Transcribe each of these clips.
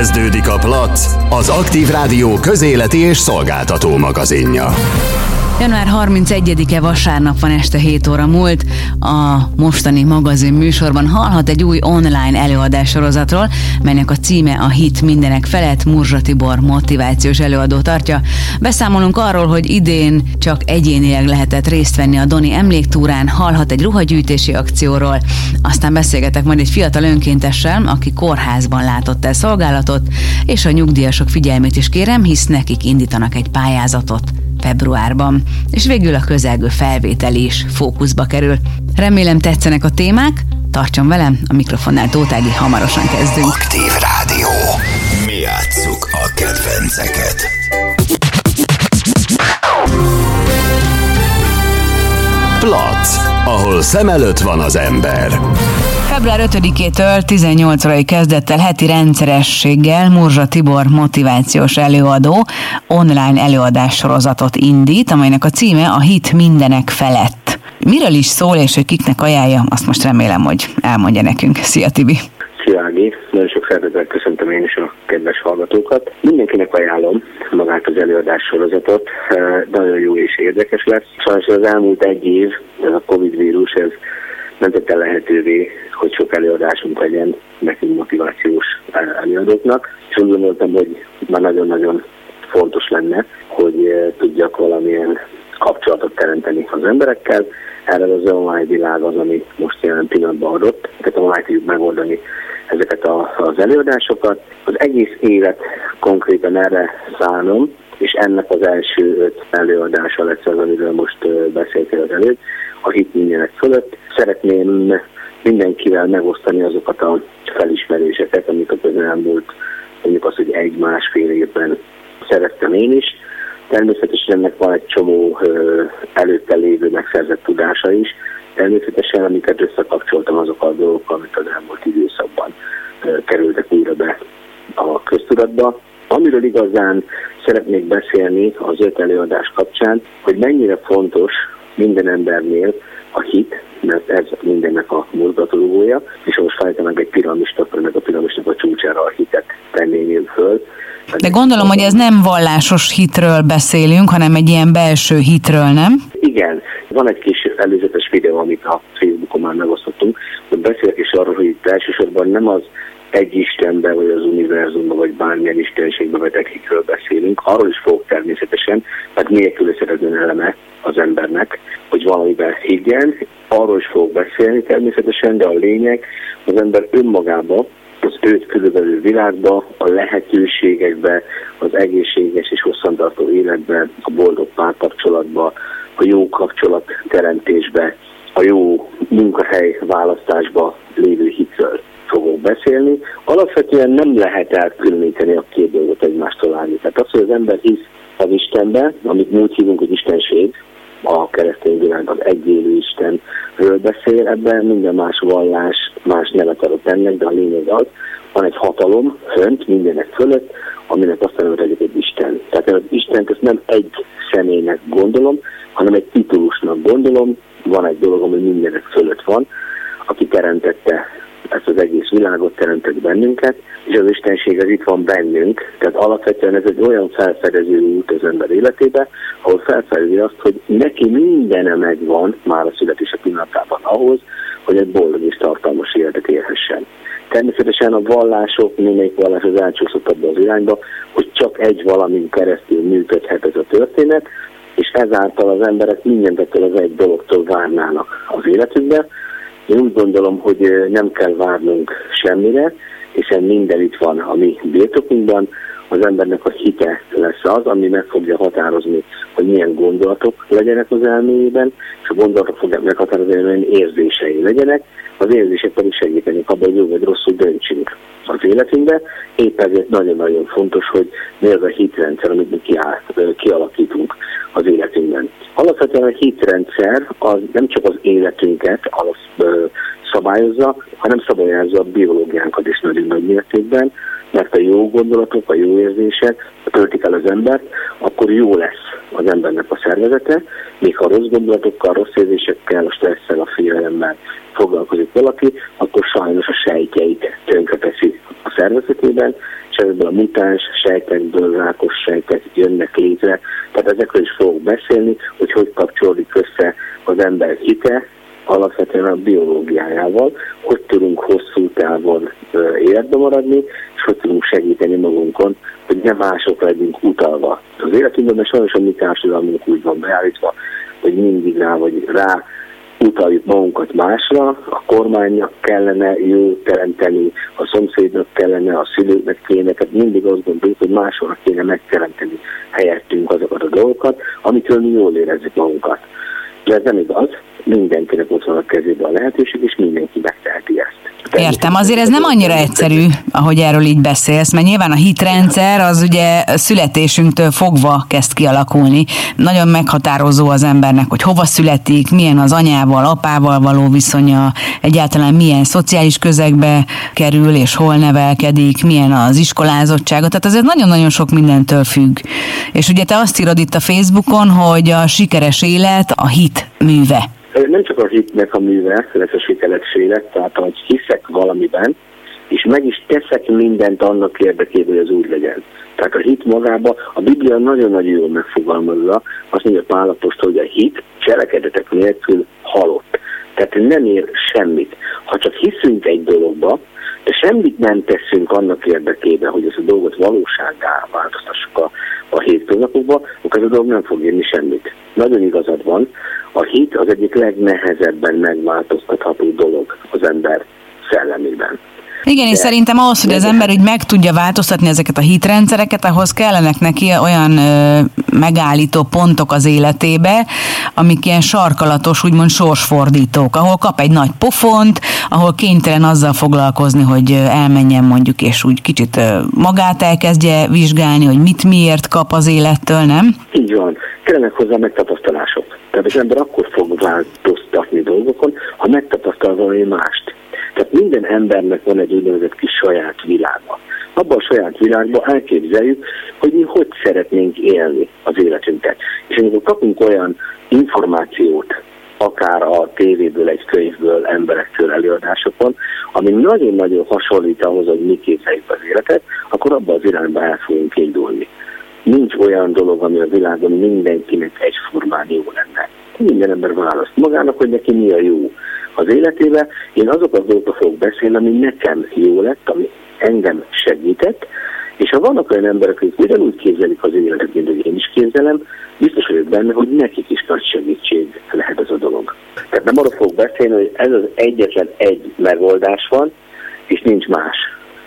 Kezdődik a Plac, az Aktív Rádió közéleti és szolgáltató magazinja. Január 31-e vasárnap van este 7 óra múlt. A mostani magazin műsorban hallhat egy új online előadás sorozatról, melynek a címe a Hit mindenek felett Murzsa Tibor motivációs előadó tartja. Beszámolunk arról, hogy idén csak egyénileg lehetett részt venni a Doni emléktúrán, hallhat egy ruhagyűjtési akcióról, aztán beszélgetek majd egy fiatal önkéntessel, aki kórházban látott el szolgálatot, és a nyugdíjasok figyelmét is kérem, hisz nekik indítanak egy pályázatot februárban. És végül a közelgő felvétel is fókuszba kerül. Remélem tetszenek a témák, tartson velem, a mikrofonnál Tótági, hamarosan kezdünk. Aktív Rádió. Mi játsszuk a kedvenceket. Plac, ahol szem előtt van az ember. Február 5-től 18 órai kezdettel heti rendszerességgel Murzsa Tibor motivációs előadó online előadás sorozatot indít, amelynek a címe a Hit mindenek felett. Miről is szól, és hogy kiknek ajánlja, azt most remélem, hogy elmondja nekünk. Szia Tibi! Szia Ági, nagyon sok szeretettel köszöntöm én is a kedves hallgatókat. Mindenkinek ajánlom magát az előadás sorozatot, nagyon jó és érdekes lesz. Sajnos az elmúlt egy év, ez a Covid vírus, ez nem tette lehetővé, hogy sok előadásunk legyen nekünk motivációs előadóknak. És úgy gondoltam, hogy már nagyon-nagyon fontos lenne, hogy eh, tudjak valamilyen kapcsolatot teremteni az emberekkel. Erre az online világ az, ami most jelen pillanatban adott. Tehát online tudjuk megoldani ezeket a, az előadásokat. Az egész évet konkrétan erre szánom, és ennek az első öt előadása lesz az, amiről most eh, beszéltél az előtt a hit mindenek fölött. Szeretném mindenkivel megosztani azokat a felismeréseket, amik a közelmúlt, mondjuk az, hogy egy-másfél évben szerettem én is. Természetesen ennek van egy csomó előtte lévő megszerzett tudása is. Természetesen, amiket összekapcsoltam azok a dolgok, amik az elmúlt időszakban kerültek újra be a köztudatba. Amiről igazán szeretnék beszélni az öt előadás kapcsán, hogy mennyire fontos minden embernél a hit, mert ez mindennek a mozgatolója, és most felejtenek egy piramist, akkor meg a piramisnak a csúcsára a hitet tenném én föl. De gondolom, hogy ez nem vallásos hitről beszélünk, hanem egy ilyen belső hitről, nem? Igen. Van egy kis előzetes videó, amit a Facebookon már megosztottunk, hogy beszélek is arról, hogy itt elsősorban nem az egy Istenben, vagy az univerzumban, vagy bármilyen istenségben, vagy tekikről beszélünk. Arról is fogok természetesen, mert nélkülözhetetlen eleme az embernek, hogy valamiben higgyen. Arról is fogok beszélni természetesen, de a lényeg az ember önmagába, az őt körülbelül világba, a lehetőségekbe, az egészséges és hosszantartó életbe, a boldog párkapcsolatba, a jó kapcsolat teremtésbe, a jó munkahely választásba lévő hitről fogok beszélni. Alapvetően nem lehet elkülöníteni a két dolgot egymástól állni. Tehát az, hogy az ember hisz az Istenbe, amit mi úgy hívunk, hogy Istenség, a keresztény világ az egyélő Istenről beszél, ebben minden más vallás más nevet adott ennek, de a lényeg az, van egy hatalom fönt, mindenek fölött, aminek azt hogy egy Isten. Tehát az Istent ezt nem egy személynek gondolom, hanem egy titulusnak gondolom, van egy dolog, ami mindenek fölött van, aki teremtette ezt az egész világot teremtett bennünket, és az Istenség az itt van bennünk. Tehát alapvetően ez egy olyan felfedező út az ember életébe, ahol felfedezi azt, hogy neki mindene megvan már a születése pillanatában ahhoz, hogy egy boldog és tartalmas életet élhessen. Természetesen a vallások, némelyik vallás az elcsúszott abba az irányba, hogy csak egy valamin keresztül működhet ez a történet, és ezáltal az emberek mindentől az egy dologtól várnának az életükbe, én úgy gondolom, hogy nem kell várnunk semmire, hiszen minden itt van a mi birtokunkban, az embernek a hite lesz az, ami meg fogja határozni, hogy milyen gondolatok legyenek az elméjében, és a gondolatok fogják meghatározni, hogy milyen érzései legyenek, az érzések pedig segítenek abban, hogy jó vagy rosszul döntsünk az életünkbe. Épp ezért nagyon-nagyon fontos, hogy mi az a hitrendszer, amit mi kialakítunk az életünkben. Alapvetően a hitrendszer az nem csak az életünket az, szabályozza, hanem szabályozza a biológiánkat is nagyon nagy mértékben, mert a jó gondolatok, a jó érzések töltik el az embert, akkor jó lesz az embernek a szervezete, még ha rossz gondolatokkal, rossz érzésekkel, a stresszel, a félelemmel foglalkozik valaki, akkor sajnos a sejtjeit tönkreteszi a szervezetében, és ebből a mutáns sejtekből rákos sejtek jönnek létre. Tehát ezekről is fogok beszélni, hogy hogy kapcsolódik össze az ember hite, alapvetően a biológiájával, hogy tudunk hosszú távon életbe maradni, és hogy tudunk segíteni magunkon, hogy ne mások legyünk utalva. Az életünkben sajnos a mi társadalmunk úgy van beállítva, hogy mindig rá vagy rá utaljuk magunkat másra, a kormánynak kellene jó teremteni, a szomszédnak kellene, a szülőknek kéne, tehát mindig azt gondoljuk, hogy máshol kéne megteremteni helyettünk azokat a dolgokat, amitől mi jól érezzük magunkat. De ez nem igaz, mindenkinek ott van a kezében a lehetőség, és mindenki megteheti ezt. Értem, azért ez nem annyira egyszerű, ahogy erről így beszélsz, mert nyilván a hitrendszer az ugye születésünktől fogva kezd kialakulni. Nagyon meghatározó az embernek, hogy hova születik, milyen az anyával, apával való viszonya, egyáltalán milyen szociális közegbe kerül, és hol nevelkedik, milyen az iskolázottsága. Tehát azért nagyon-nagyon sok mindentől függ. És ugye te azt írod itt a Facebookon, hogy a sikeres élet a hit műve nem csak a hitnek a műve, lesz a sikeres élet, tehát hogy hiszek valamiben, és meg is teszek mindent annak érdekében, hogy az úgy legyen. Tehát a hit magába, a Biblia nagyon-nagyon jól megfogalmazza, azt mondja Pálapostól, hogy a hit cselekedetek nélkül halott. Tehát nem ér semmit. Ha csak hiszünk egy dologba, de semmit nem teszünk annak érdekében, hogy ezt a dolgot valósággá változtassuk a, a hétköznapokba, akkor ez a dolog nem fog érni semmit. Nagyon igazad van, a hit az egyik legnehezebben megváltoztatható dolog az ember szellemében. Igen, és szerintem ahhoz, hogy az ember úgy meg tudja változtatni ezeket a hitrendszereket, ahhoz kellenek neki olyan ö, megállító pontok az életébe, amik ilyen sarkalatos, úgymond sorsfordítók, ahol kap egy nagy pofont, ahol kénytelen azzal foglalkozni, hogy elmenjen mondjuk, és úgy kicsit magát elkezdje vizsgálni, hogy mit miért kap az élettől, nem? Így van. Kellenek hozzá megtapasztalások. Tehát az ember akkor fog változtatni dolgokon, ha megtapasztal valami mást. Tehát minden embernek van egy úgynevezett kis saját világa. Abban a saját világban elképzeljük, hogy mi hogy szeretnénk élni az életünket. És amikor kapunk olyan információt, akár a tévéből, egy könyvből, emberektől, előadásokon, ami nagyon-nagyon hasonlít ahhoz, hogy mi képzeljük az életet, akkor abban az irányba el fogunk indulni. Nincs olyan dolog, ami a világon mindenkinek egyformán jó lenne. Minden ember választ magának, hogy neki mi a jó az életébe. Én azok az dolgokról fogok beszélni, ami nekem jó lett, ami engem segített, és ha vannak olyan emberek, akik ugyanúgy képzelik az életet, mint hogy én is képzelem, biztos vagyok benne, hogy nekik is nagy segítség lehet ez a dolog. Tehát nem arra fogok beszélni, hogy ez az egyetlen egy megoldás van, és nincs más.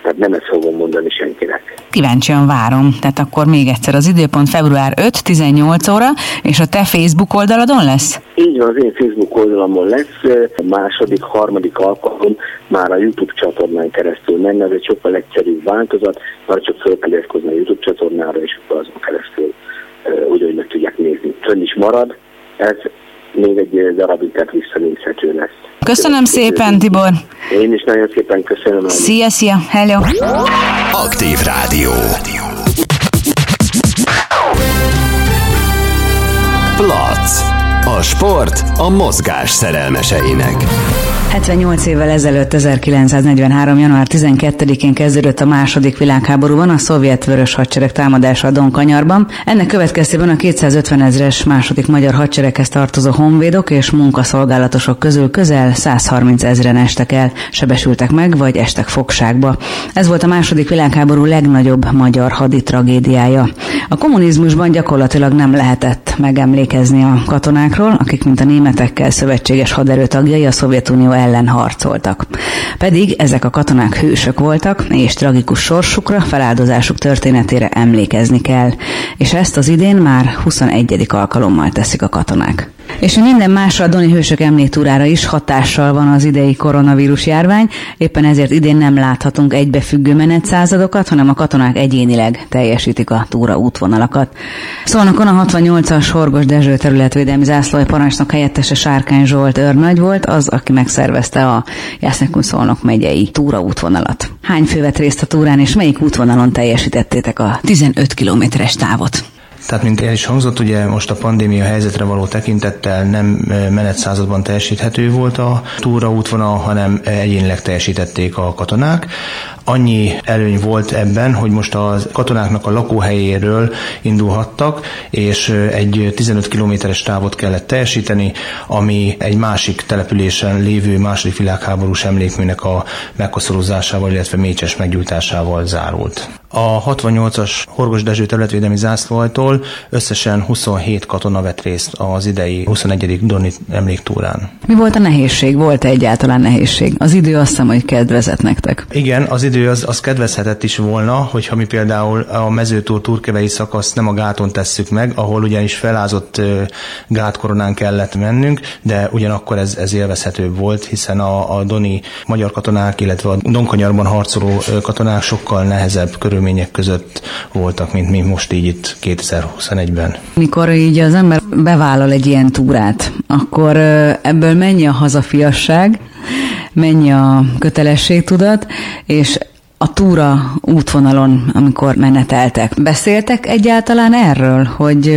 Tehát nem ezt fogom mondani senkinek. Kíváncsian várom. Tehát akkor még egyszer az időpont február 5, 18 óra, és a te Facebook oldaladon lesz? Így van, az én Facebook oldalamon lesz. A második, harmadik alkalom már a YouTube csatornán keresztül menne, ez egy sokkal egyszerűbb változat, már csak fel kell a YouTube csatornára, és azon keresztül úgy, hogy meg tudják nézni. Fönn is marad, ez még egy darabig tehát visszanézhető lesz. Köszönöm szépen, Tibor. Én is nagyon szépen köszönöm. Szia, szia, hello. Aktív Rádió. Plac. A sport a mozgás szerelmeseinek. 78 évvel ezelőtt, 1943. január 12-én kezdődött a második világháborúban a szovjet vörös hadsereg támadása a Donkanyarban. Ennek következtében a 250 ezres második magyar hadsereghez tartozó honvédok és munkaszolgálatosok közül közel 130 ezeren estek el, sebesültek meg vagy estek fogságba. Ez volt a második világháború legnagyobb magyar hadi tragédiája. A kommunizmusban gyakorlatilag nem lehetett megemlékezni a katonákról, akik mint a németekkel szövetséges haderő tagjai a Szovjetunió ellen harcoltak. Pedig ezek a katonák hősök voltak, és tragikus sorsukra, feláldozásuk történetére emlékezni kell. És ezt az idén már 21. alkalommal teszik a katonák. És minden másra a Doni Hősök emléktúrára is hatással van az idei koronavírus járvány, éppen ezért idén nem láthatunk egybefüggő menetszázadokat, hanem a katonák egyénileg teljesítik a túra útvonalakat. Szolnokon a 68-as Horgos Dezső területvédelmi zászlói parancsnok helyettese Sárkány Zsolt őrnagy volt, az, aki megszervezte a Jásznekun Szolnok megyei túra útvonalat. Hány fő vett részt a túrán, és melyik útvonalon teljesítettétek a 15 kilométeres távot? Tehát, mint el is hangzott, ugye most a pandémia helyzetre való tekintettel nem menetszázadban teljesíthető volt a túraútvonal, hanem egyénileg teljesítették a katonák. Annyi előny volt ebben, hogy most a katonáknak a lakóhelyéről indulhattak, és egy 15 kilométeres távot kellett teljesíteni, ami egy másik településen lévő második világháborús emlékműnek a megkoszorozásával, illetve mécses meggyújtásával zárult. A 68-as Horgos Dezső területvédelmi zászlóajtól összesen 27 katona vett részt az idei 21. Doni emléktúrán. Mi volt a nehézség? Volt-e egyáltalán nehézség? Az idő azt hiszem, hogy kedvezett nektek. Igen, az idő az, az kedvezhetett is volna, hogyha mi például a mezőtúr turkevei szakasz nem a gáton tesszük meg, ahol ugyanis felázott gátkoronán kellett mennünk, de ugyanakkor ez, ez élvezhetőbb volt, hiszen a, a Doni magyar katonák, illetve a Donkanyarban harcoló katonák sokkal nehezebb körül körülmények között voltak, mint mi most így itt 2021-ben. Mikor így az ember bevállal egy ilyen túrát, akkor ebből mennyi a hazafiasság, mennyi a kötelességtudat, és a túra útvonalon, amikor meneteltek. Beszéltek egyáltalán erről, hogy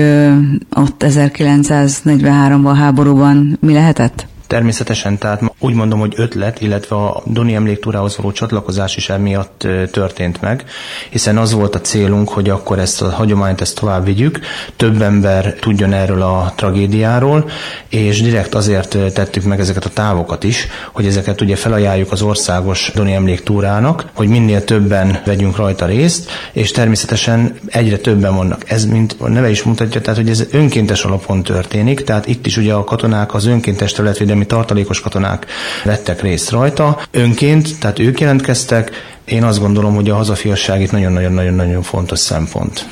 ott 1943-ban háborúban mi lehetett? Természetesen, tehát úgy mondom, hogy ötlet, illetve a Doni emléktúrához való csatlakozás is emiatt történt meg, hiszen az volt a célunk, hogy akkor ezt a hagyományt ezt tovább vigyük, több ember tudjon erről a tragédiáról, és direkt azért tettük meg ezeket a távokat is, hogy ezeket ugye felajánljuk az országos Doni emléktúrának, hogy minél többen vegyünk rajta részt, és természetesen egyre többen vannak. Ez, mint a neve is mutatja, tehát hogy ez önkéntes alapon történik, tehát itt is ugye a katonák az önkéntes területvédelmi tartalékos katonák vettek részt rajta önként, tehát ők jelentkeztek. Én azt gondolom, hogy a hazafiasság itt nagyon-nagyon-nagyon fontos szempont.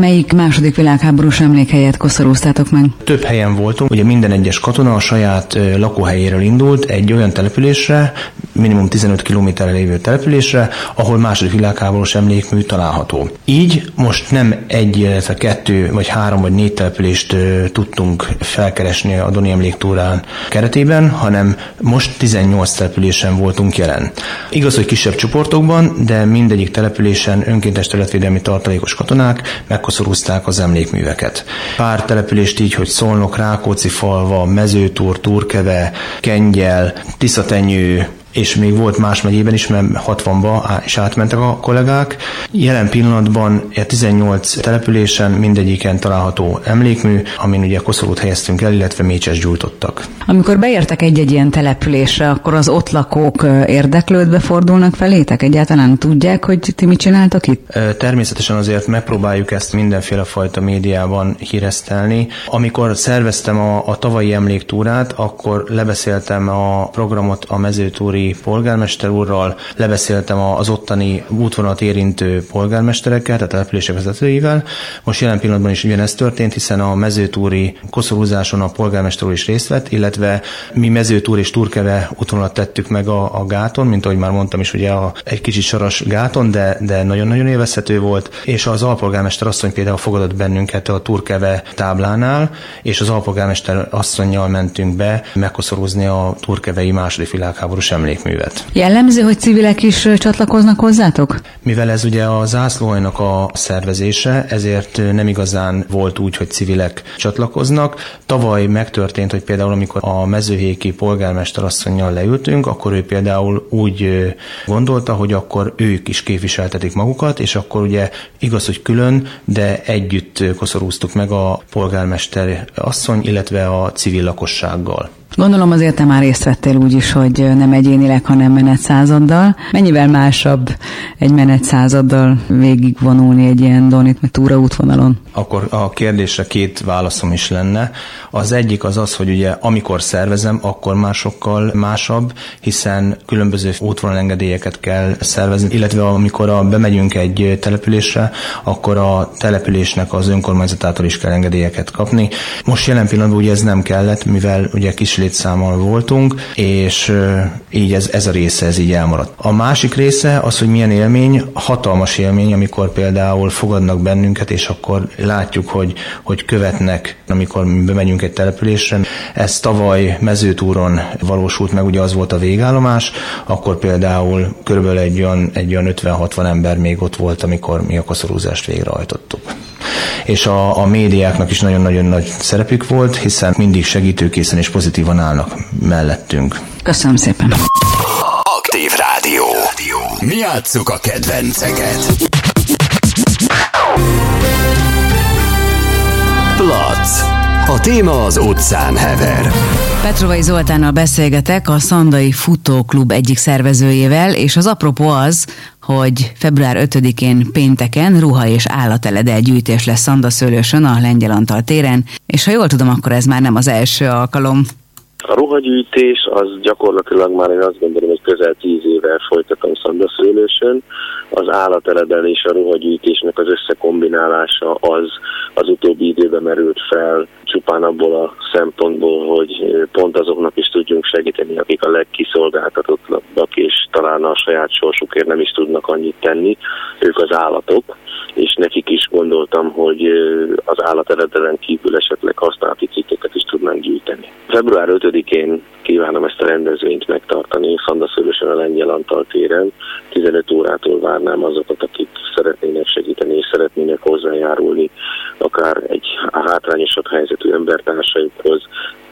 Melyik második világháborús emlékhelyet koszorúztátok meg? Több helyen voltunk. Ugye minden egyes katona a saját lakóhelyéről indult egy olyan településre, minimum 15 kilométerre lévő településre, ahol második világháborús emlékmű található. Így most nem egy, illetve kettő, vagy három, vagy négy települést tudtunk felkeresni a Doni emléktúrán keretében, hanem most 18 településen voltunk jelen. Igaz, hogy kisebb csoportokban, de mindegyik településen önkéntes területvédelmi tartalékos katonák meg megkoszorúzták az emlékműveket. Pár települést így, hogy Szolnok, Rákóczi falva, Mezőtúr, Turkeve, Kengyel, Tiszatenyő, és még volt más megyében is, mert 60-ba is átmentek a kollégák. Jelen pillanatban a 18 településen mindegyiken található emlékmű, amin ugye koszorút helyeztünk el, illetve mécses gyújtottak. Amikor beértek egy-egy ilyen településre, akkor az ott lakók érdeklődve fordulnak felétek? Egyáltalán tudják, hogy ti mit csináltak itt? Természetesen azért megpróbáljuk ezt mindenféle fajta médiában híresztelni. Amikor szerveztem a, a tavalyi emléktúrát, akkor lebeszéltem a programot a mezőtúri Győri polgármester úrral, lebeszéltem az ottani útvonalat érintő polgármesterekkel, tehát a települések vezetőivel. Most jelen pillanatban is ugyanezt történt, hiszen a mezőtúri koszorúzáson a polgármester úr is részt vett, illetve mi mezőtúr és turkeve útvonalat tettük meg a, a gáton, mint ahogy már mondtam is, ugye a, egy kicsit saras gáton, de, de nagyon-nagyon élvezhető volt, és az alpolgármester asszony például fogadott bennünket a turkeve táblánál, és az alpolgármester asszonynal mentünk be megkoszorúzni a turkevei második világháborús emlék emlékművet. Jellemző, hogy civilek is csatlakoznak hozzátok? Mivel ez ugye a zászlóajnak a szervezése, ezért nem igazán volt úgy, hogy civilek csatlakoznak. Tavaly megtörtént, hogy például amikor a mezőhéki polgármester asszonynal leültünk, akkor ő például úgy gondolta, hogy akkor ők is képviseltetik magukat, és akkor ugye igaz, hogy külön, de együtt koszorúztuk meg a polgármester asszony, illetve a civil lakossággal. Gondolom azért te már részt vettél úgy is, hogy nem egyénileg, hanem menetszázaddal. Mennyivel másabb egy menetszázaddal végigvonulni egy ilyen Donit meg túra? Akkor a kérdésre két válaszom is lenne. Az egyik az az, hogy ugye amikor szervezem, akkor már sokkal másabb, hiszen különböző útvonalengedélyeket kell szervezni, illetve amikor a, bemegyünk egy településre, akkor a településnek az önkormányzatától is kell engedélyeket kapni. Most jelen pillanatban ugye ez nem kellett, mivel ugye kis létszámmal voltunk, és így ez, ez a része ez így elmaradt. A másik része az, hogy milyen élmény, hatalmas élmény, amikor például fogadnak bennünket, és akkor látjuk, hogy, hogy követnek, amikor mi bemegyünk egy településre. Ez tavaly mezőtúron valósult meg, ugye az volt a végállomás, akkor például körülbelül egy olyan, egy olyan 50-60 ember még ott volt, amikor mi a koszorúzást végrehajtottuk. És a, a médiáknak is nagyon-nagyon nagy szerepük volt, hiszen mindig segítőkészen és pozitívan állnak mellettünk. Köszönöm szépen! Aktív Rádió. Mi játsszuk a kedvenceket. Plac. A téma az utcán hever. Petrovai Zoltánnal beszélgetek, a Szandai Futóklub egyik szervezőjével, és az apropó az, hogy február 5-én pénteken ruha és állateledel gyűjtés lesz Szandaszőlősön a Lengyel Antal téren, és ha jól tudom, akkor ez már nem az első alkalom. A ruhagyűjtés az gyakorlatilag már én azt gondolom, hogy közel tíz éve folytatom Szandaszőlősön. Az állateledel és a ruhagyűjtésnek az összekombinálása az az utóbbi időben merült fel csupán abból a szempontból, hogy pont azoknak is tudjunk segíteni, akik a legkiszolgáltatottabbak, és talán a saját sorsukért nem is tudnak annyit tenni, ők az állatok, és nekik is gondoltam, hogy az állateledelen kívül esetleg használati cikkeket is tudnánk gyűjteni. Február 5-én kívánom ezt a rendezvényt megtartani Szandaszörösen a Lengyel Antal téren. 15 órától várnám azokat, akik szeretnének segíteni és szeretnének hozzájárulni akár egy hátrányosabb helyzetű embertársaikhoz,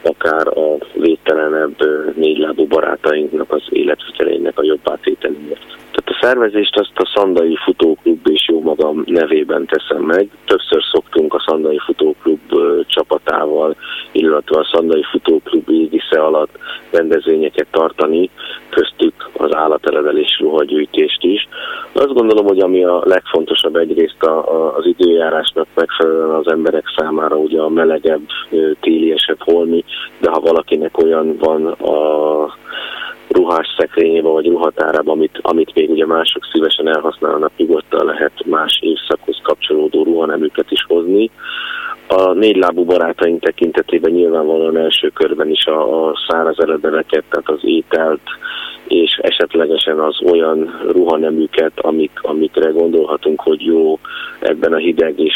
akár a védtelenebb négylábú barátainknak az életvitelének a jobb átételéért. Szervezést azt a Szandai Futóklub és jó magam nevében teszem meg. Többször szoktunk a Szandai Futóklub csapatával, illetve a Szandai Futóklub égisze alatt rendezvényeket tartani, köztük az állatelevelés ruhagyűjtést is. Azt gondolom, hogy ami a legfontosabb egyrészt a, a, az időjárásnak megfelelően az emberek számára ugye a melegebb, téliesebb holmi, de ha valakinek olyan van a ruhás szekrényében vagy ruhatárában, amit, amit még ugye mások szívesen elhasználnak, nyugodtan lehet más évszakhoz kapcsolódó ruhanemüket is hozni. A négylábú barátaink tekintetében nyilvánvalóan első körben is a, a száraz eredeteket, tehát az ételt, és esetlegesen az olyan ruhaneműket, amik, amikre gondolhatunk, hogy jó ebben a hideg és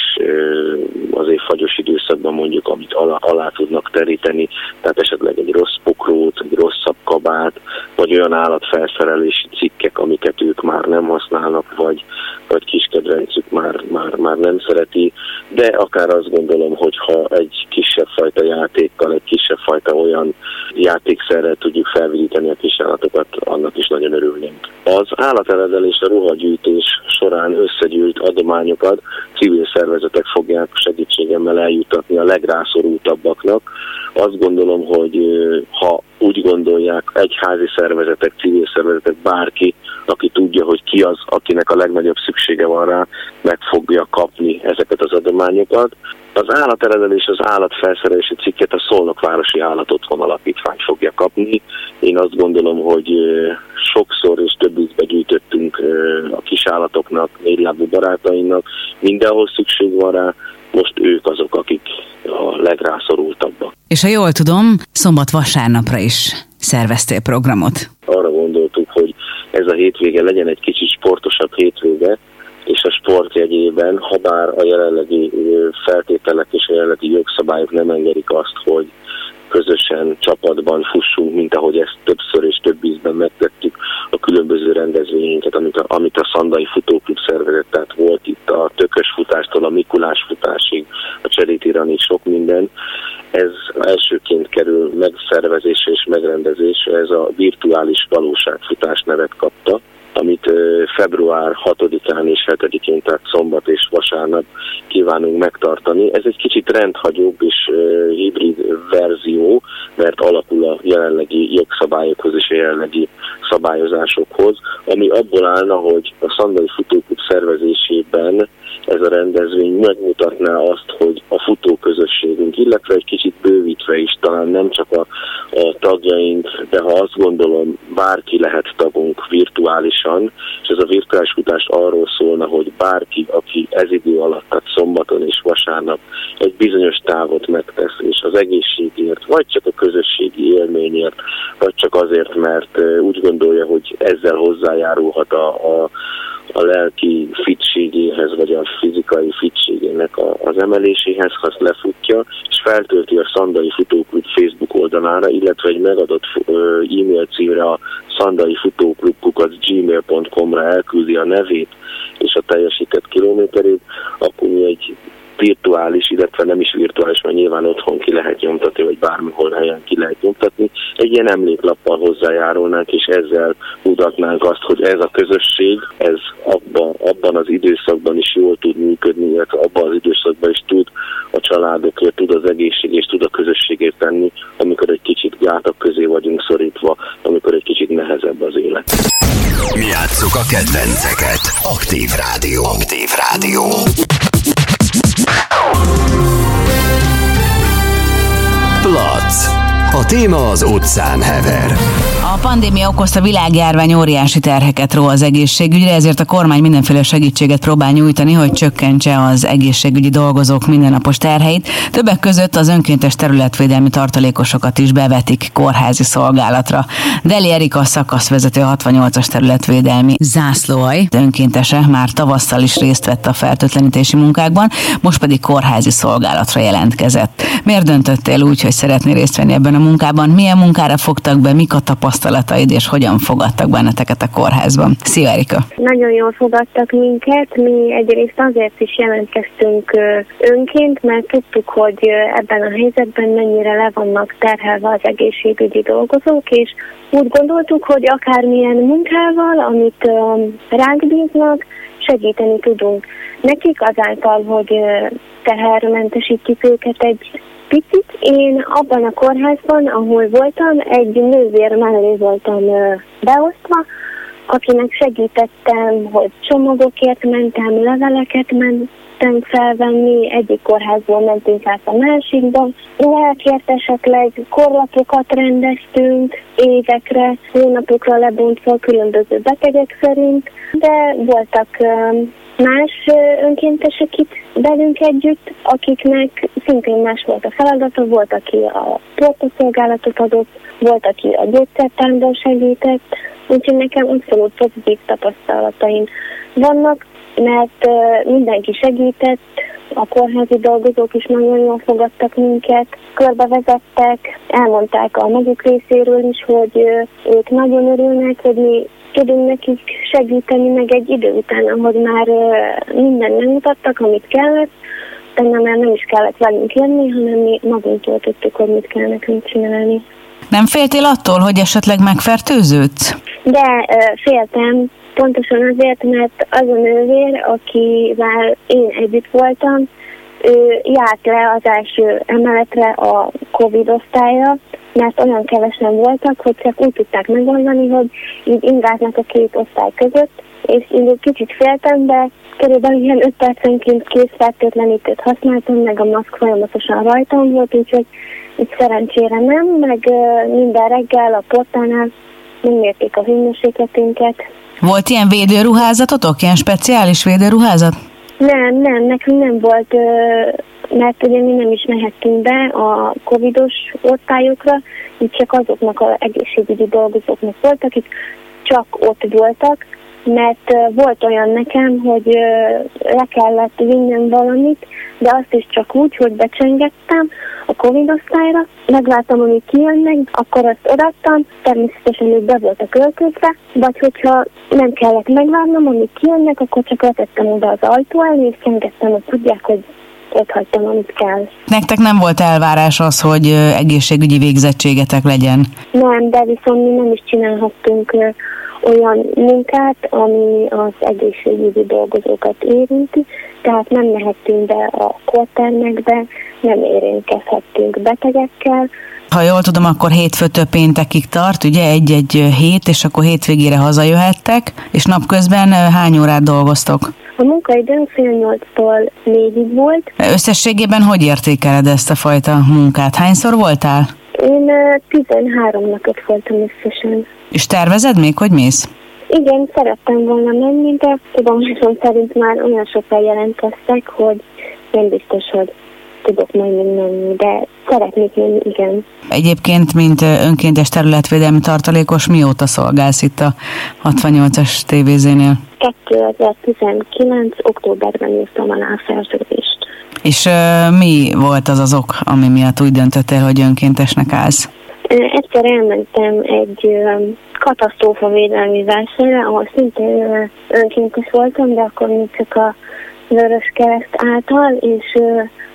azért fagyos időszakban mondjuk, amit alá, alá tudnak teríteni, tehát esetleg egy rossz pokrót, egy rosszabb kabát, vagy olyan állatfelszerelési cikkek, amiket ők már nem használnak, vagy, vagy kis kedvencük már, már, már nem szereti, de akár azt gondolom, hogy ha egy kisebb fajta játékkal, egy kisebb fajta olyan játékszerrel tudjuk felvidíteni a kisállatokat, annak is nagyon örülnénk. Az állateledel a ruhagyűjtés során összegyűjt adományokat civil szervezetek fogják segítségemmel eljutatni a legrászorultabbaknak. Azt gondolom, hogy ha úgy gondolják egyházi szervezetek, civil szervezetek, bárki, aki tudja, hogy ki az, akinek a legnagyobb szüksége van rá, meg fogja kapni ezeket az adományokat. Az állateledel az állatfelszerelési cikket a Szolnokvárosi Állatotthon Alapítvány fogja kapni. Én azt gondolom, hogy sokszor és több ízbe gyűjtöttünk a kisállatoknak, négylábú barátainak, mindenhol szükség van rá, most ők azok, akik a legrászorultabbak. És ha jól tudom, szombat-vasárnapra is szerveztél programot. Arra gondoltuk, hogy ez a hétvége legyen egy kicsit sportosabb hétvége, és a sport jegyében, ha bár a jelenlegi feltételek és a jelenlegi jogszabályok nem engedik azt, hogy közösen csapatban fussunk, mint ahogy ezt többször és több ízben megtettük a különböző rendezvényeinket, amit a, amit a Szandai Futóklub szervezett, tehát volt itt a tökös futástól a Mikulás futásig, a cserétíranig sok minden. Ez elsőként kerül megszervezésre és megrendezésre, ez a virtuális valóságfutás nevet kapta amit február 6-án és 7-én, tehát szombat és vasárnap kívánunk megtartani. Ez egy kicsit rendhagyóbb és hibrid verzió, mert alapul a jelenlegi jogszabályokhoz és a jelenlegi szabályozásokhoz, ami abból állna, hogy a Szandai Futóklub szervezésében ez a rendezvény megmutatná azt, hogy a futóközösségünk, illetve egy kicsit bővítve is, talán nem csak a, a tagjaink, de ha azt gondolom, bárki lehet tagunk virtuálisan, és ez a virtuális futást arról szólna, hogy bárki, aki ez idő alatt, tehát szombaton és vasárnap egy bizonyos távot megtesz, és az egészségért, vagy csak a közösségi élményért, vagy csak azért, mert úgy gondolja, hogy ezzel hozzájárulhat a, a a lelki fitségéhez, vagy a fizikai fitségének a, az emeléséhez, ha azt lefutja, és feltölti a Szandai Futóklub Facebook oldalára, illetve egy megadott e-mail címre a szandai futóklubkukat gmail.com-ra elküldi a nevét és a teljesített kilométerét, akkor mi egy virtuális, illetve nem is virtuális, mert nyilván otthon ki lehet nyomtatni, bármihol helyen ki lehet nyomtatni, egy ilyen emléklappal hozzájárulnánk, és ezzel mutatnánk azt, hogy ez a közösség, ez abban, abban az időszakban is jól tud működni, illetve abban az időszakban is tud a családokért, tud az egészség és tud a közösségért tenni, amikor egy kicsit gátak közé vagyunk szorítva, amikor egy kicsit nehezebb az élet. Mi játsszuk a kedvenceket. Aktív Rádió. Aktív Rádió. Plac. A téma az utcán hever. A pandémia okozta világjárvány óriási terheket ró az egészségügyre, ezért a kormány mindenféle segítséget próbál nyújtani, hogy csökkentse az egészségügyi dolgozók mindennapos terheit. Többek között az önkéntes területvédelmi tartalékosokat is bevetik kórházi szolgálatra. Deli Erika szakaszvezető 68-as területvédelmi zászlóaj önkéntese már tavasszal is részt vett a fertőtlenítési munkákban, most pedig kórházi szolgálatra jelentkezett. Miért döntöttél úgy, hogy szeretnél részt venni ebben a munkában? Milyen munkára fogtak be, mik a tapasztalataid, és hogyan fogadtak benneteket a kórházban? Szia Erika! Nagyon jól fogadtak minket, mi egyrészt azért is jelentkeztünk önként, mert tudtuk, hogy ebben a helyzetben mennyire le vannak terhelve az egészségügyi dolgozók, és úgy gondoltuk, hogy akármilyen munkával, amit ránk bíznak, segíteni tudunk nekik azáltal, hogy tehermentesítjük őket egy picit. Én abban a kórházban, ahol voltam, egy nővér mellé voltam beosztva, akinek segítettem, hogy csomagokért mentem, leveleket mentem felvenni, egyik kórházból mentünk át a másikba. Lelkért esetleg korlapokat rendeztünk évekre, hónapokra lebontva különböző betegek szerint, de voltak más önkéntesek itt velünk együtt, akiknek szintén más volt a feladata, volt, aki a portaszolgálatot adott, volt, aki a gyógyszertárban segített, úgyhogy nekem abszolút pozitív tapasztalataim vannak, mert mindenki segített, a kórházi dolgozók is nagyon jól fogadtak minket, körbevezettek, elmondták a maguk részéről is, hogy ők nagyon örülnek, hogy mi tudunk nekik segíteni, meg egy idő után, ahogy már minden nem mutattak, amit kellett, utána már nem is kellett velünk jönni, hanem mi magunktól tudtuk, hogy mit kell nekünk csinálni. Nem féltél attól, hogy esetleg megfertőződsz? De féltem, pontosan azért, mert az a nővér, akivel én együtt voltam, ő járt le az első emeletre a Covid osztályra, mert olyan kevesen voltak, hogy csak úgy tudták megoldani, hogy így ingáznak a két osztály között, és én egy kicsit féltem, de körülbelül ilyen 5 percenként készfertőtlenítőt használtam, meg a maszk folyamatosan rajtam volt, úgyhogy itt szerencsére nem, meg minden reggel a portánál megmérték a hőmérsékletünket. Volt ilyen védőruházatotok, ilyen speciális védőruházat? Nem, nem, nekünk nem volt, mert ugye mi nem is mehettünk be a covidos osztályokra, így csak azoknak az egészségügyi dolgozóknak volt, akik csak ott voltak, mert volt olyan nekem, hogy le kellett vinnem valamit, de azt is csak úgy, hogy becsengettem a Covid osztályra, megvártam, amíg kijönnek, akkor azt odaadtam, természetesen ők be voltak költözve, vagy hogyha nem kellett megvárnom, amíg kijönnek, akkor csak letettem oda az ajtó elé, és csengettem, hogy tudják, hogy ott hagytam, amit kell. Nektek nem volt elvárás az, hogy egészségügyi végzettségetek legyen? Nem, de viszont mi nem is csinálhattunk olyan munkát, ami az egészségügyi dolgozókat érinti, tehát nem mehettünk be a kortermekbe, nem érintkezhettünk betegekkel. Ha jól tudom, akkor hétfőtől péntekig tart, ugye egy-egy hét, és akkor hétvégére hazajöhettek, és napközben hány órát dolgoztok? A munkaidőnk fél nyolctól négyig volt. Összességében hogy értékeled ezt a fajta munkát? Hányszor voltál? Én 13 napot voltam összesen. És tervezed még, hogy mész? Igen, szerettem volna menni, de tudomásom szerint már olyan sokan jelentkeztek, hogy nem biztos, hogy tudok majd menni, de szeretnék menni, igen. Egyébként, mint önkéntes területvédelmi tartalékos, mióta szolgálsz itt a 68-as tévézénél? 2019. októberben írtam alá a szerződést. És uh, mi volt az az ok, ami miatt úgy döntöttél, hogy önkéntesnek állsz? Egyszer elmentem egy katasztrófa védelmi versenyre, ahol szintén önkéntes voltam, de akkor még csak a Vörös Kereszt által, és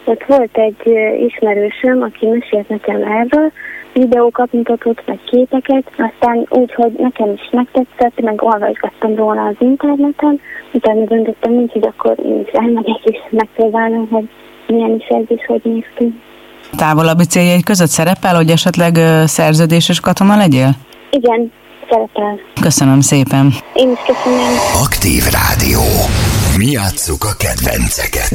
ott volt egy ismerősöm, aki mesélt nekem erről, videókat mutatott, meg képeket, aztán úgy, hogy nekem is megtetszett, meg olvasgattam róla az interneten, utána döntöttem úgy, hogy akkor én is elmegyek és megpróbálom, hogy milyen is ez is, hogy néz ki. Távolabbi céljaid között szerepel, hogy esetleg szerződéses katona legyél? Igen, szerepel. Köszönöm szépen. Én is köszönöm. Aktív Rádió. Mi játsszuk a kedvenceket.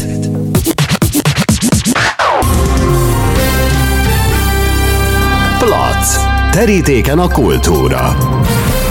Terítéken a kultúra.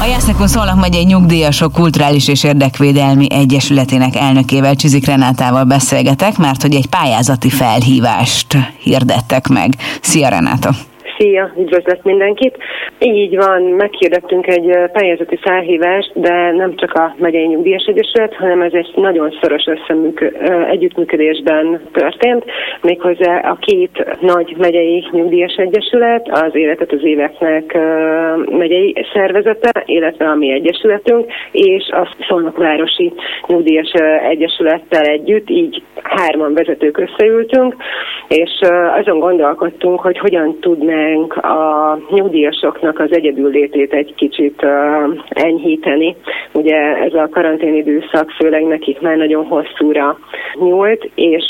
A Jásznekon Szolnok egy Nyugdíjasok Kulturális és Érdekvédelmi Egyesületének elnökével Csizik Renátával beszélgetek, mert hogy egy pályázati felhívást hirdettek meg. Szia Renáta! Szia, üdvözlet mindenkit! Így van, meghirdettünk egy pályázati felhívást, de nem csak a Megyei Nyugdíjas Egyesület, hanem ez egy nagyon szoros összeműk, együttműködésben történt, méghozzá a két nagy megyei nyugdíjas egyesület, az Életet az Éveknek megyei szervezete, illetve a mi egyesületünk, és a Szolnokvárosi Nyugdíjas Egyesülettel együtt, így hárman vezetők összeültünk, és azon gondolkodtunk, hogy hogyan tudnánk a nyugdíjasoknak az egyedüllétét egy kicsit enyhíteni. Ugye ez a karantén időszak főleg nekik már nagyon hosszúra nyúlt, és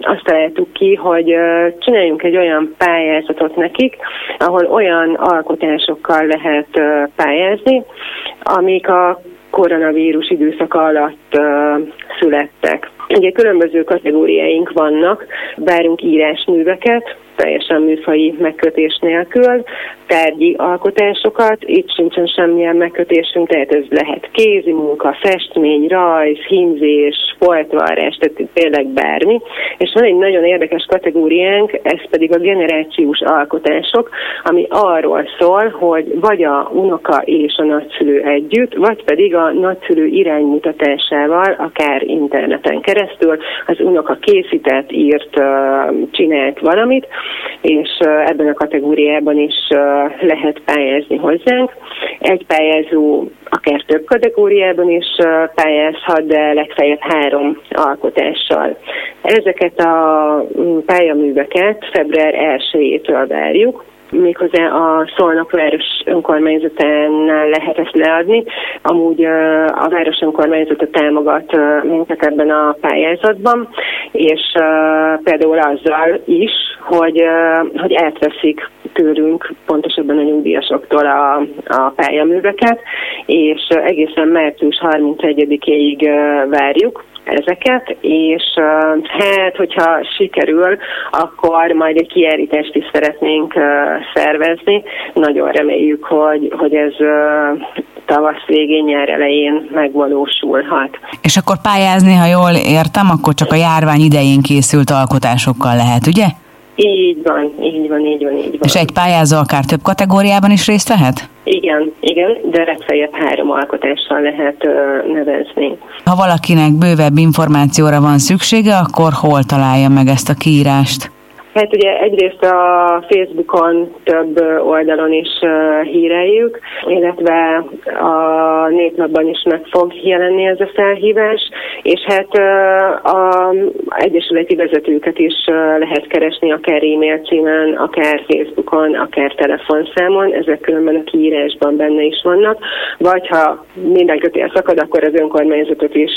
azt találtuk ki, hogy csináljunk egy olyan pályázatot nekik, ahol olyan alkotásokkal lehet pályázni, amik a koronavírus időszak alatt születtek. Ugye különböző kategóriáink vannak, várunk írásműveket, teljesen műfai megkötés nélkül, tárgyi alkotásokat, itt sincsen semmilyen megkötésünk, tehát ez lehet kézi munka, festmény, rajz, hímzés, foltvarrás, tehát tényleg bármi. És van egy nagyon érdekes kategóriánk, ez pedig a generációs alkotások, ami arról szól, hogy vagy a unoka és a nagyszülő együtt, vagy pedig a nagyszülő iránymutatásával, akár interneten keresztül, az unoka készített, írt, csinált valamit, és ebben a kategóriában is lehet pályázni hozzánk. Egy pályázó akár több kategóriában is pályázhat, de legfeljebb három alkotással. Ezeket a mm, pályaműveket február 1-től várjuk, méghozzá a Szolnok város önkormányzatán lehet ezt leadni. Amúgy a város önkormányzata támogat minket ebben a pályázatban, és például azzal is, hogy, hogy átveszik tőlünk, pontosabban a nyugdíjasoktól a, a pályaműveket, és egészen március 31-ig várjuk, ezeket, és hát, hogyha sikerül, akkor majd egy kiállítást is szeretnénk szervezni. Nagyon reméljük, hogy, hogy ez tavasz végén, nyár elején megvalósulhat. És akkor pályázni, ha jól értem, akkor csak a járvány idején készült alkotásokkal lehet, ugye? Így van, így van, így van, így van. És egy pályázó akár több kategóriában is részt vehet? Igen, igen, de legfeljebb három alkotással lehet ö, nevezni. Ha valakinek bővebb információra van szüksége, akkor hol találja meg ezt a kiírást? Hát ugye egyrészt a Facebookon több oldalon is híreljük, illetve a néplapban is meg fog jelenni ez a felhívás, és hát a egyesületi vezetőket is lehet keresni akár e-mail címen, akár Facebookon, akár telefonszámon, ezek különben a kiírásban benne is vannak, vagy ha minden kötél szakad, akkor az önkormányzatot is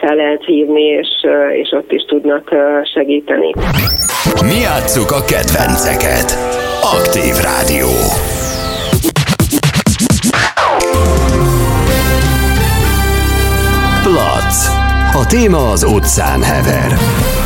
fel lehet hívni, és, és ott is tudnak segíteni. Mi játsszuk a kedvenceket. Aktív Rádió. Plac. A téma az utcán hever.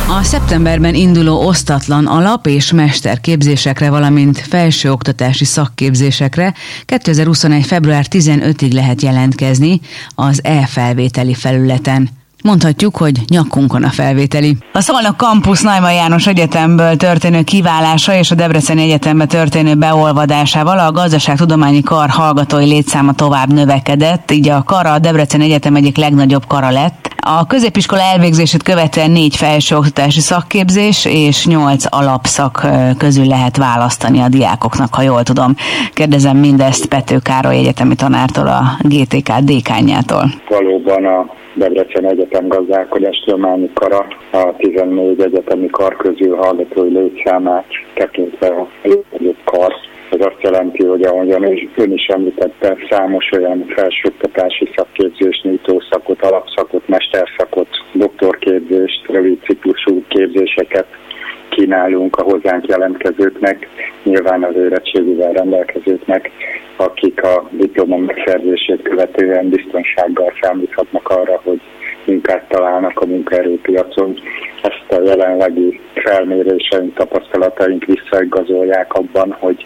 A szeptemberben induló osztatlan alap- és mesterképzésekre, valamint felsőoktatási szakképzésekre 2021. február 15-ig lehet jelentkezni az e-felvételi felületen. Mondhatjuk, hogy nyakunkon a felvételi. A Szolnok Campus Naima János Egyetemből történő kiválása és a Debreceni Egyetembe történő beolvadásával a gazdaságtudományi kar hallgatói létszáma tovább növekedett, így a kara a Debreceni Egyetem egyik legnagyobb kara lett, A középiskola elvégzését követően négy felsőoktatási szakképzés és nyolc alapszak közül lehet választani a diákoknak, ha jól tudom. Kérdezem mindezt Pető Károly egyetemi tanártól, a GTK dékányától. Valóban a Debrecen Egyetem gazdálkodás tudományi kara a 14 egyetemi kar közül hallgatói létszámát tekintve a legjobb kar. Ez azt jelenti, hogy ahogyan ön is említette, számos olyan felsőoktatási szakképzést, nyitószakot, alapszakot, mesterszakot, doktorképzést, rövid ciklusú képzéseket kínálunk a hozzánk jelentkezőknek, nyilván az érettségivel rendelkezőknek, akik a diploma megszerzését követően biztonsággal számíthatnak arra, hogy munkát találnak a munkaerőpiacon. Ezt a jelenlegi felméréseink, tapasztalataink visszaigazolják abban, hogy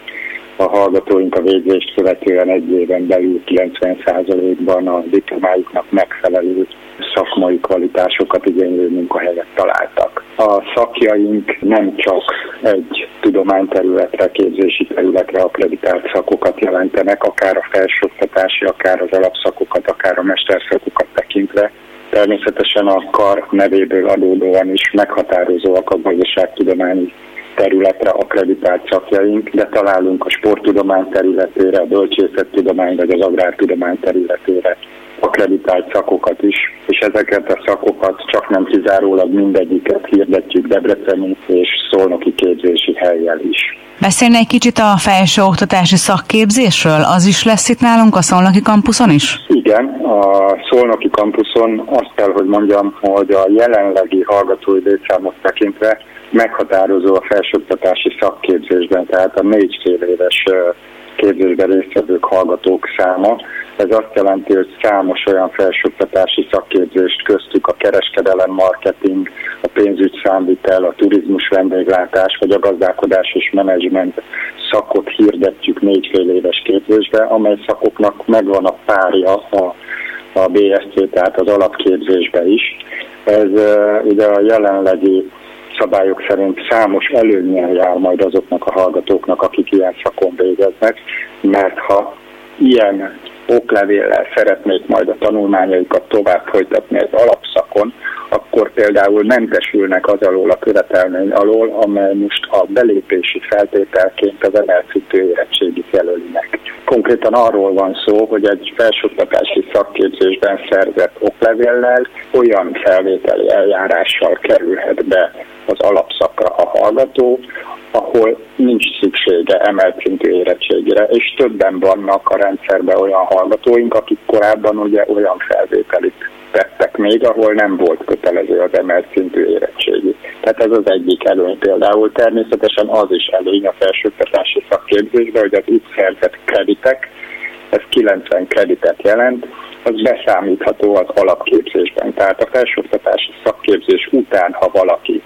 a hallgatóink a végzést követően egy éven belül 90%-ban a diplomájuknak megfelelő szakmai kvalitásokat igénylő munkahelyet találtak. A szakjaink nem csak egy tudományterületre, képzési területre akreditált szakokat jelentenek, akár a felsőoktatási, akár az alapszakokat, akár a mesterszakokat tekintve, természetesen a kar nevéből adódóan is meghatározóak a gazdaságtudományi területre akreditált szakjaink, de találunk a sporttudomány területére, a bölcsészettudomány vagy az agrártudomány területére akreditált szakokat is, és ezeket a szakokat csak nem kizárólag mindegyiket hirdetjük Debreceni és Szolnoki képzési helyjel is. Beszélne egy kicsit a felsőoktatási szakképzésről? Az is lesz itt nálunk a Szolnoki kampuszon is? Igen, a Szolnoki kampuszon azt kell, hogy mondjam, hogy a jelenlegi hallgatói létszámot tekintve meghatározó a felsőoktatási szakképzésben, tehát a négy fél éves képzésben résztvevők hallgatók száma. Ez azt jelenti, hogy számos olyan felsőoktatási szakképzést köztük a kereskedelem, marketing, a pénzügy számvitel, a turizmus vendéglátás vagy a gazdálkodás és menedzsment szakot hirdetjük négy fél éves képzésbe, amely szakoknak megvan a párja a, a BSC, tehát az alapképzésbe is. Ez ugye a jelenlegi szabályok szerint számos előnyel jár majd azoknak a hallgatóknak, akik ilyen szakon végeznek, mert ha ilyen oklevéllel szeretnék majd a tanulmányaikat tovább folytatni az alapszakon, akkor például mentesülnek az alól a követelmény alól, amely most a belépési feltételként az emelszítő érettségit jelöli meg. Konkrétan arról van szó, hogy egy felsőoktatási szakképzésben szerzett oklevéllel olyan felvételi eljárással kerülhet be az alapszakra a hallgató, ahol nincs szüksége emelt szintű érettségére, és többen vannak a rendszerben olyan hallgatóink, akik korábban ugye olyan felvételit tettek még, ahol nem volt kötelező az emelt szintű érettségi. Tehát ez az egyik előny például. Természetesen az is előny a felsőoktatási szakképzésben, hogy az itt szerzett kreditek, ez 90 kreditet jelent, az beszámítható az alapképzésben. Tehát a felsőoktatási szakképzés után, ha valaki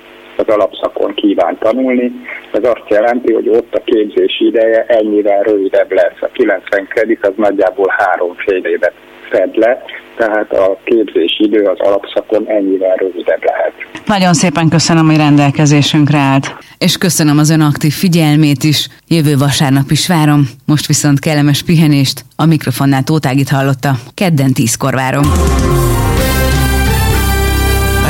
az alapszakon kíván tanulni. Ez azt jelenti, hogy ott a képzési ideje ennyivel rövidebb lesz. A 90 kredit az nagyjából három fél évet fed le, tehát a képzési idő az alapszakon ennyivel rövidebb lehet. Nagyon szépen köszönöm, hogy rendelkezésünkre állt. És köszönöm az ön aktív figyelmét is. Jövő vasárnap is várom. Most viszont kellemes pihenést. A mikrofonnál Tótágit hallotta. Kedden tízkor várom.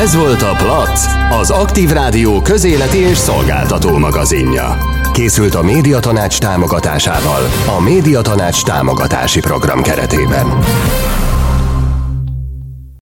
Ez volt a Plac, az Aktív Rádió közéleti és szolgáltató magazinja. Készült a Médiatanács támogatásával, a Médiatanács támogatási program keretében.